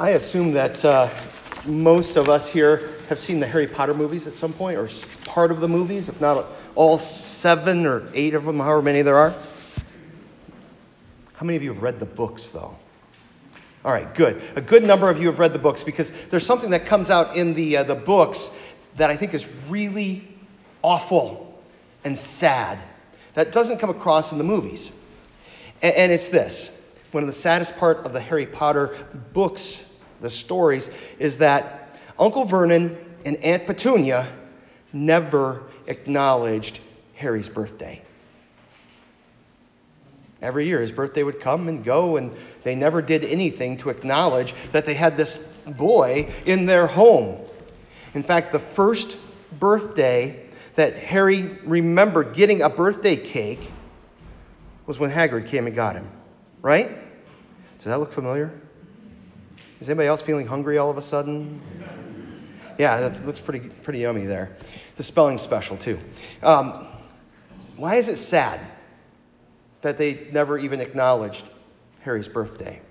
I assume that uh, most of us here have seen the Harry Potter movies at some point, or part of the movies, if not all seven or eight of them, however many there are. How many of you have read the books, though? All right, good. A good number of you have read the books because there's something that comes out in the, uh, the books that I think is really awful and sad that doesn't come across in the movies. And, and it's this one of the saddest part of the Harry Potter books, the stories, is that Uncle Vernon and Aunt Petunia never acknowledged Harry's birthday. Every year, his birthday would come and go, and they never did anything to acknowledge that they had this boy in their home. In fact, the first birthday that Harry remembered getting a birthday cake was when Hagrid came and got him, right? Does that look familiar? Is anybody else feeling hungry all of a sudden? Yeah, that looks pretty, pretty yummy there. The spelling's special, too. Um, why is it sad that they never even acknowledged Harry's birthday?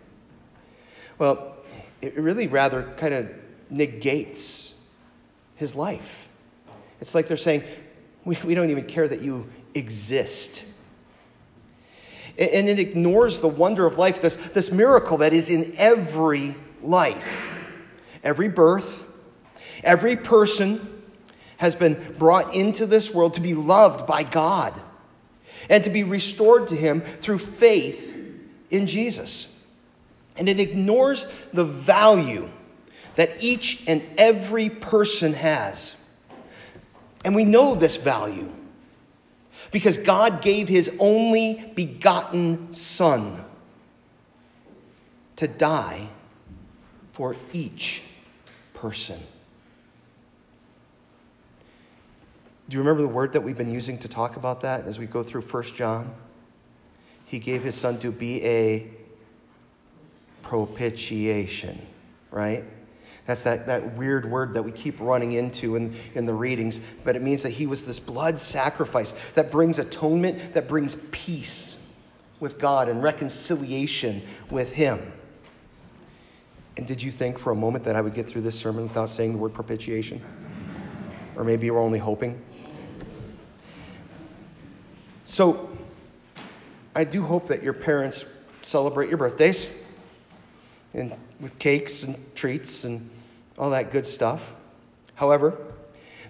Well, it really rather kind of negates his life. It's like they're saying, we, we don't even care that you exist. And, and it ignores the wonder of life, this, this miracle that is in every life. Every birth, every person has been brought into this world to be loved by God and to be restored to Him through faith in Jesus. And it ignores the value that each and every person has. And we know this value because God gave his only begotten Son to die for each person. Do you remember the word that we've been using to talk about that as we go through 1 John? He gave his Son to be a propitiation, right? That's that, that weird word that we keep running into in, in the readings, but it means that he was this blood sacrifice that brings atonement, that brings peace with God and reconciliation with him. And did you think for a moment that I would get through this sermon without saying the word propitiation? Or maybe you were only hoping? So, I do hope that your parents celebrate your birthdays and with cakes and treats and all that good stuff. However,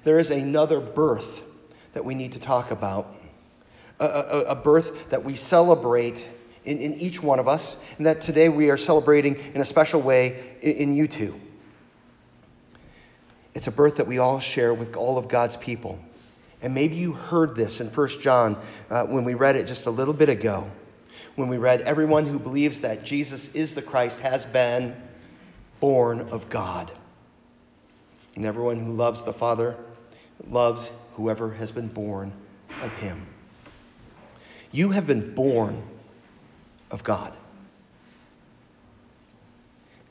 there is another birth that we need to talk about, a, a, a birth that we celebrate in, in, each one of us, and that today we are celebrating in a special way in, in you two. It's a birth that we all share with all of God's people. And maybe you heard this in 1 John uh, when we read it just a little bit ago. When we read, Everyone who believes that Jesus is the Christ has been born of God. And everyone who loves the Father loves whoever has been born of him. You have been born of God.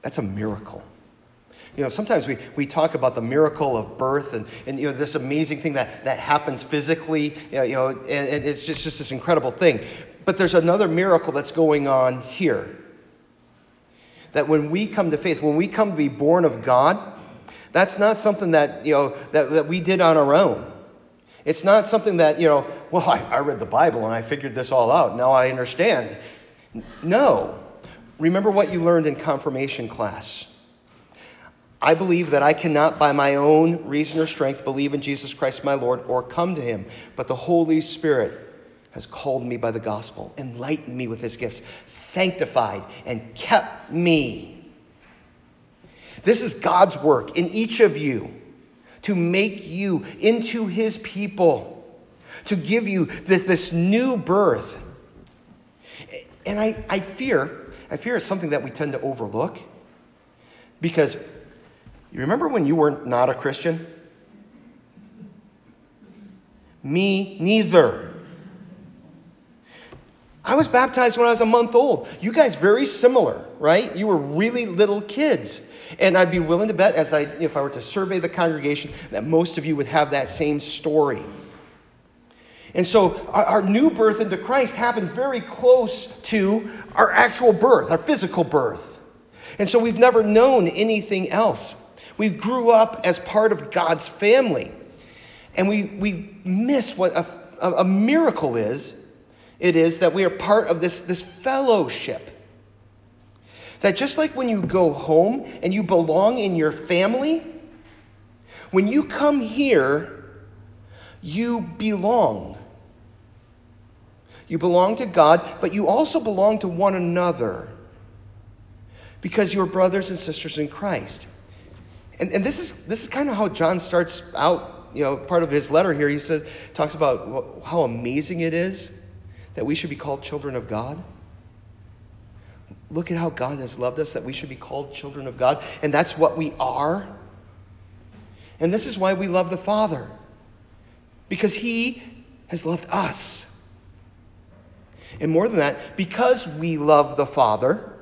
That's a miracle. You know, sometimes we, we talk about the miracle of birth and, and you know, this amazing thing that, that happens physically, you know, and, and it's just, just this incredible thing. But there's another miracle that's going on here. That when we come to faith, when we come to be born of God, that's not something that, you know, that, that we did on our own. It's not something that, you know, well, I, I read the Bible and I figured this all out. Now I understand. No. Remember what you learned in confirmation class. I believe that I cannot, by my own reason or strength, believe in Jesus Christ my Lord or come to him, but the Holy Spirit has called me by the gospel, enlightened me with his gifts, sanctified, and kept me. This is God's work in each of you to make you into his people, to give you this, this new birth. And I, I fear, I fear it's something that we tend to overlook because you remember when you were not a Christian? Me neither. I was baptized when I was a month old. You guys very similar, right? You were really little kids. And I'd be willing to bet, as I, if I were to survey the congregation, that most of you would have that same story. And so our, our, new birth into Christ happened very close to our actual birth, our physical birth. And so we've never known anything else. We grew up as part of God's family. And we, we miss what a, a, miracle is. It is that we are part of this, this fellowship. That just like when you go home and you belong in your family, when you come here, you belong. You belong to God, but you also belong to one another because you're brothers and sisters in Christ. And, and this is, this is kind of how John starts out, you know, part of his letter here. He says, talks about how amazing it is that we should be called children of God. Look at how God has loved us, that we should be called children of God. And that's what we are. And this is why we love the Father, because He has loved us. And more than that, because we love the Father,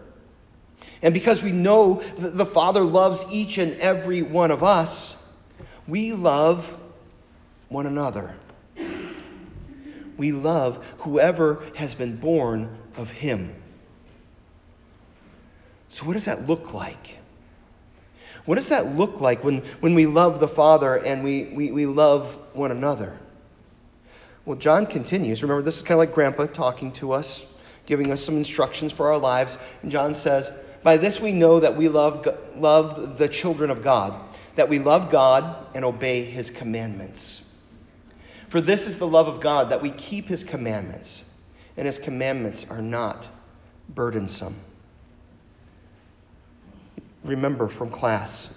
and because we know that the Father loves each and every one of us, we love one another. We love whoever has been born of Him. So, what does that look like? What does that look like when, when we love the Father and we, we, we love one another? Well, John continues. Remember, this is kind of like Grandpa talking to us, giving us some instructions for our lives. And John says, By this we know that we love, love the children of God, that we love God and obey his commandments. For this is the love of God, that we keep his commandments, and his commandments are not burdensome remember from class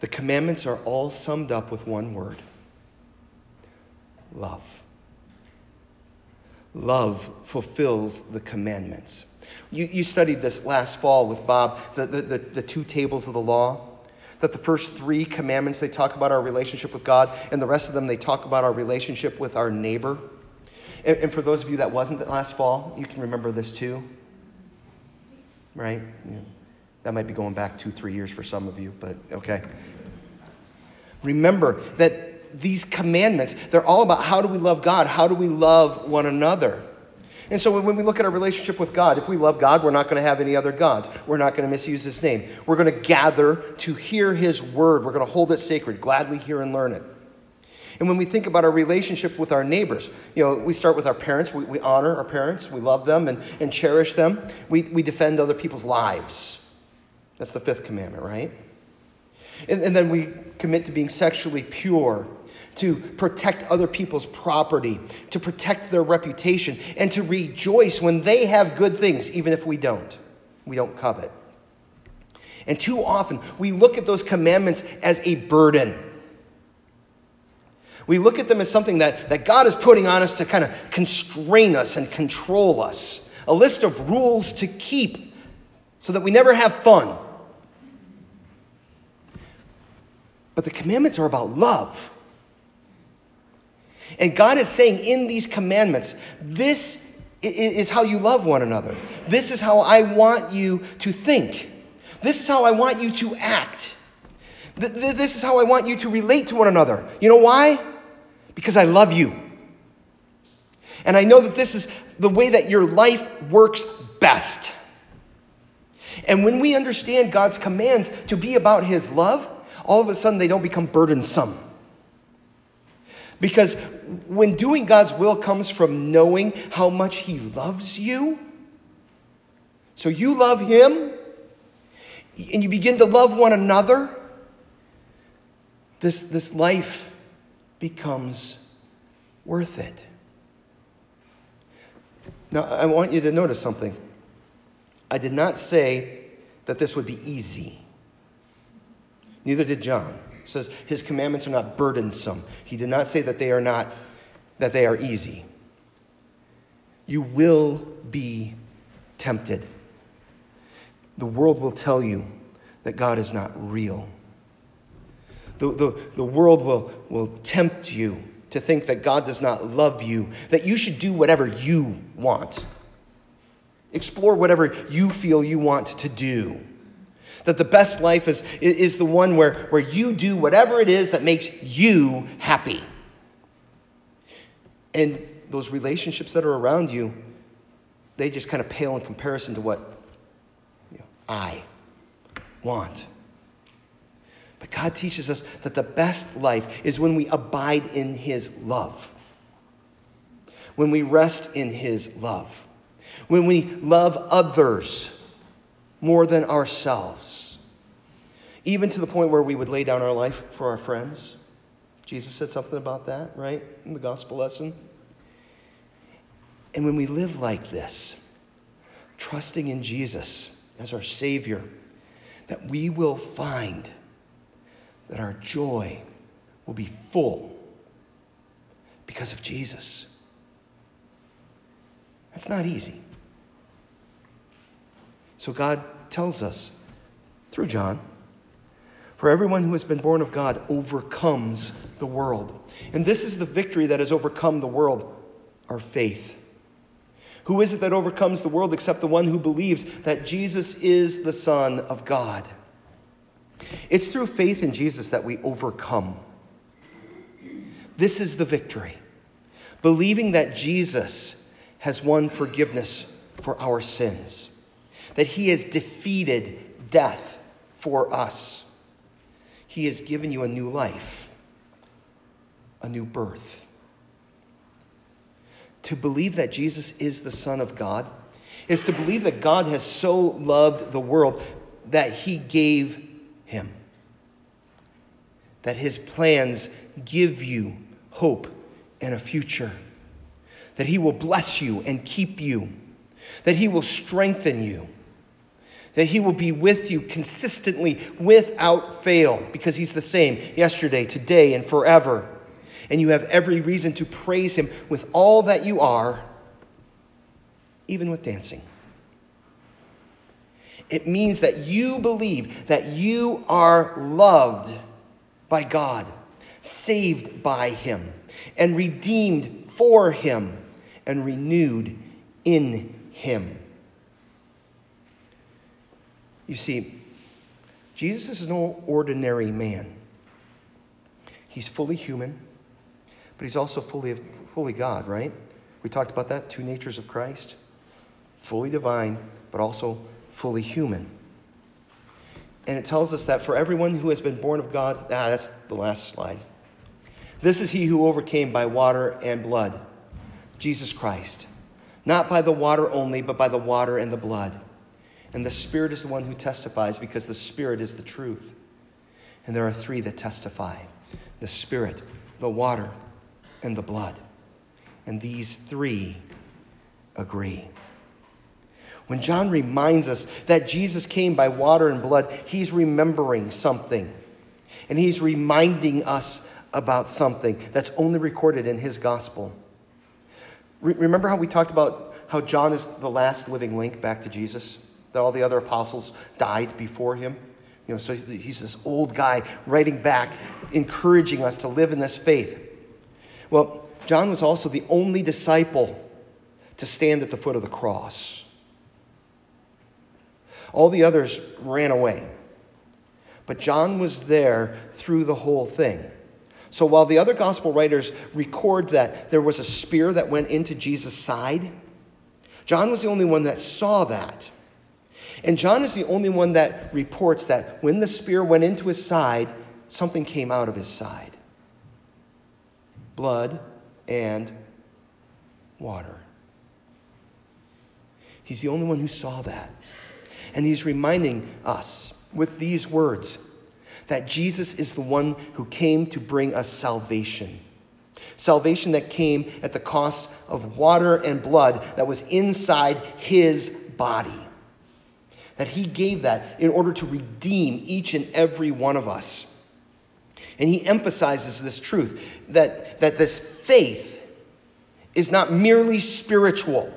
the commandments are all summed up with one word love. Love fulfills the commandments. You, you studied this last fall with Bob, the, the, the, the two tables of the law. That the first three commandments, they talk about our relationship with God, and the rest of them, they talk about our relationship with our neighbor. And, and for those of you that wasn't last fall, you can remember this too. Right? Yeah. That might be going back two, three years for some of you, but okay. Remember that these commandments, they're all about how do we love God? How do we love one another? And so when we look at our relationship with God, if we love God, we're not going to have any other gods. We're not going to misuse his name. We're going to gather to hear his word. We're going to hold it sacred, gladly hear and learn it. And when we think about our relationship with our neighbors, you know, we start with our parents. We, we honor our parents. We love them and, and cherish them. We, we defend other people's lives. That's the fifth commandment, right? And, and then we commit to being sexually pure, to protect other people's property, to protect their reputation, and to rejoice when they have good things, even if we don't. We don't covet. And too often, we look at those commandments as a burden. We look at them as something that, that God is putting on us to kind of constrain us and control us, a list of rules to keep so that we never have fun But the commandments are about love. And God is saying in these commandments, this is how you love one another. This is how I want you to think. This is how I want you to act. This is how I want you to relate to one another. You know why? Because I love you. And I know that this is the way that your life works best. And when we understand God's commands to be about His love, all of a sudden they don't become burdensome. Because when doing God's will comes from knowing how much He loves you, so you love Him, and you begin to love one another, this, this life becomes worth it. Now, I want you to notice something. I did not say that this would be easy. Neither did John. It says his commandments are not burdensome. He did not say that they are not that they are easy. You will be tempted. The world will tell you that God is not real. The, the, the world will, will tempt you to think that God does not love you, that you should do whatever you want. Explore whatever you feel you want to do. That the best life is, is the one where, where you do whatever it is that makes you happy. And those relationships that are around you, they just kind of pale in comparison to what you know, I want. But God teaches us that the best life is when we abide in His love, when we rest in His love, when we love others more than ourselves, even to the point where we would lay down our life for our friends. Jesus said something about that, right, in the gospel lesson. And when we live like this, trusting in Jesus as our Savior, that we will find that our joy will be full because of Jesus. That's not easy. So God tells us through John for everyone who has been born of God overcomes the world. And this is the victory that has overcome the world our faith. Who is it that overcomes the world except the one who believes that Jesus is the Son of God? It's through faith in Jesus that we overcome. This is the victory. Believing that Jesus has won forgiveness for our sins, that he has defeated death for us. He has given you a new life, a new birth to believe that Jesus is the Son of God is to believe that God has so loved the world that he gave him. That his plans give you hope and a future. That he will bless you and keep you. That he will strengthen you. That he will be with you consistently without fail because he's the same yesterday, today, and forever and you have every reason to praise Him with all that you are, even with dancing. It means that you believe that you are loved by God, saved by Him, and redeemed for Him, and renewed in Him. You see, Jesus is no ordinary man. He's fully human but he's also fully, fully God, right? We talked about that, two natures of Christ. Fully divine, but also fully human. And it tells us that for everyone who has been born of God, ah, that's the last slide. This is he who overcame by water and blood, Jesus Christ. Not by the water only, but by the water and the blood. And the Spirit is the one who testifies because the Spirit is the truth. And there are three that testify the Spirit, the water, and the blood. And these three agree. When John reminds us that Jesus came by water and blood, he's remembering something. And he's reminding us about something that's only recorded in his gospel. Re- remember how we talked about how John is the last living link back to Jesus? That all the other apostles died before him? You know, so he's this old guy writing back, encouraging us to live in this faith. Well, John was also the only disciple to stand at the foot of the cross. All the others ran away. But John was there through the whole thing. So while the other gospel writers record that there was a spear that went into Jesus' side, John was the only one that saw that. And John is the only one that reports that when the spear went into his side, something came out of his side blood, and water. He's the only one who saw that. And he's reminding us with these words that Jesus is the one who came to bring us salvation. Salvation that came at the cost of water and blood that was inside his body. That he gave that in order to redeem each and every one of us. And he emphasizes this truth that, that this faith is not merely spiritual.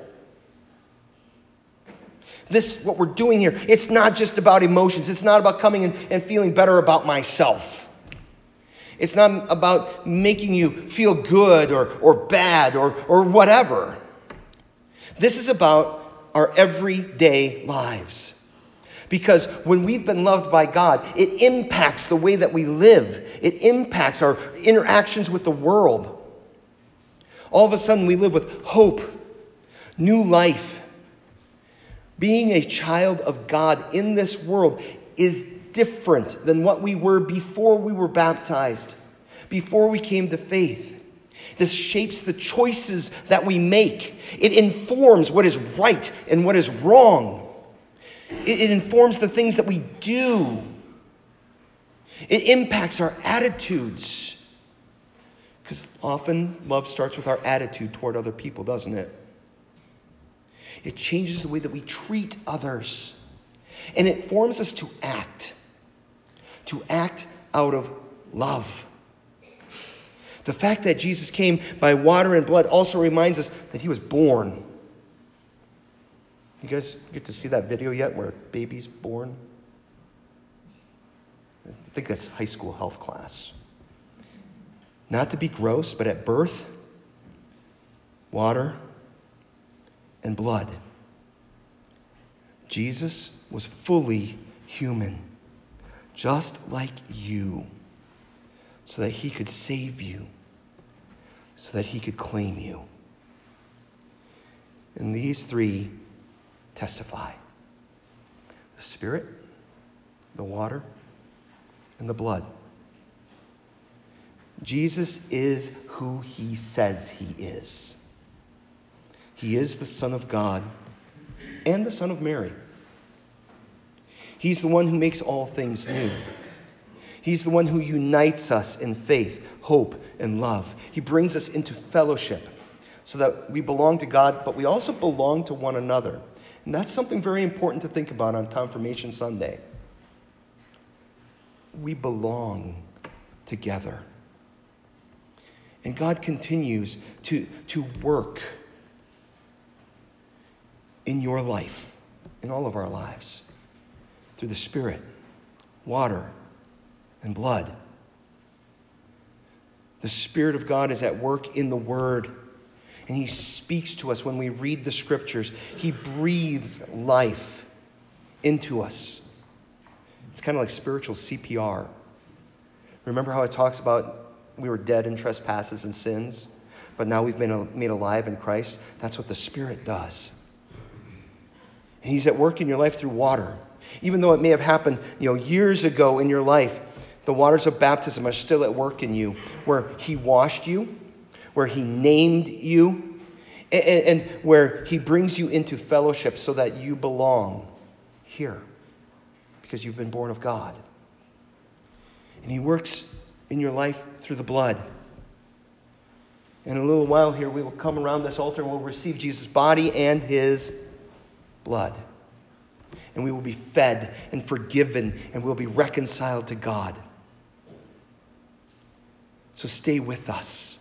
This, what we're doing here, it's not just about emotions. It's not about coming in and feeling better about myself. It's not about making you feel good or, or bad or, or whatever. This is about our everyday lives. Because when we've been loved by God, it impacts the way that we live, it impacts our interactions with the world. All of a sudden, we live with hope, new life. Being a child of God in this world is different than what we were before we were baptized, before we came to faith. This shapes the choices that we make. It informs what is right and what is wrong. It, it informs the things that we do. It impacts our attitudes. Because often love starts with our attitude toward other people, doesn't it? It changes the way that we treat others. And it forms us to act, to act out of love. The fact that Jesus came by water and blood also reminds us that he was born. You guys get to see that video yet where a baby's born? I think that's high school health class. Not to be gross, but at birth, water and blood. Jesus was fully human, just like you, so that he could save you, so that he could claim you. And these three testify the Spirit, the water, and the blood. Jesus is who he says he is. He is the Son of God and the Son of Mary. He's the one who makes all things new. He's the one who unites us in faith, hope, and love. He brings us into fellowship so that we belong to God, but we also belong to one another. And that's something very important to think about on Confirmation Sunday. We belong together. And God continues to, to work in your life, in all of our lives, through the Spirit, water, and blood. The Spirit of God is at work in the Word, and He speaks to us when we read the Scriptures. He breathes life into us. It's kind of like spiritual CPR. Remember how it talks about we were dead in trespasses and sins, but now we've been made alive in Christ? That's what the Spirit does. He's at work in your life through water. Even though it may have happened you know, years ago in your life, the waters of baptism are still at work in you, where He washed you, where He named you, and, and where He brings you into fellowship so that you belong here because you've been born of God. And He works in your life through the blood. In a little while here, we will come around this altar and we'll receive Jesus' body and His blood. And we will be fed and forgiven and we'll be reconciled to God. So stay with us.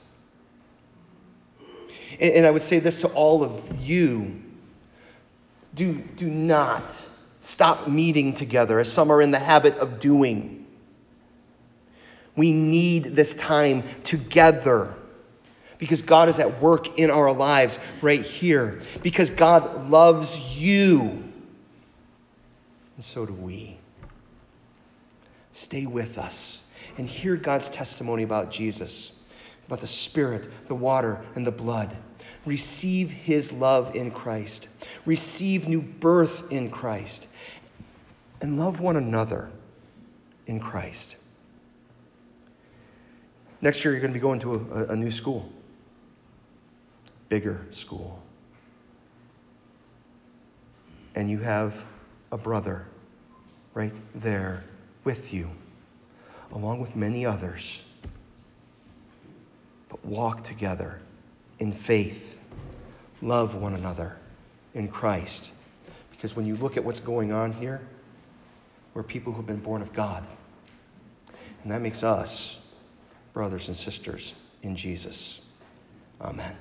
And, and I would say this to all of you do, do not stop meeting together, as some are in the habit of doing. We need this time together because God is at work in our lives right here, because God loves you. And so do we. Stay with us and hear God's testimony about Jesus, about the Spirit, the water, and the blood. Receive his love in Christ, receive new birth in Christ, and love one another in Christ. Next year, you're going to be going to a, a new school bigger school. And you have a brother right there with you, along with many others. But walk together in faith, love one another in Christ. Because when you look at what's going on here, we're people who've been born of God. And that makes us brothers and sisters in Jesus. Amen.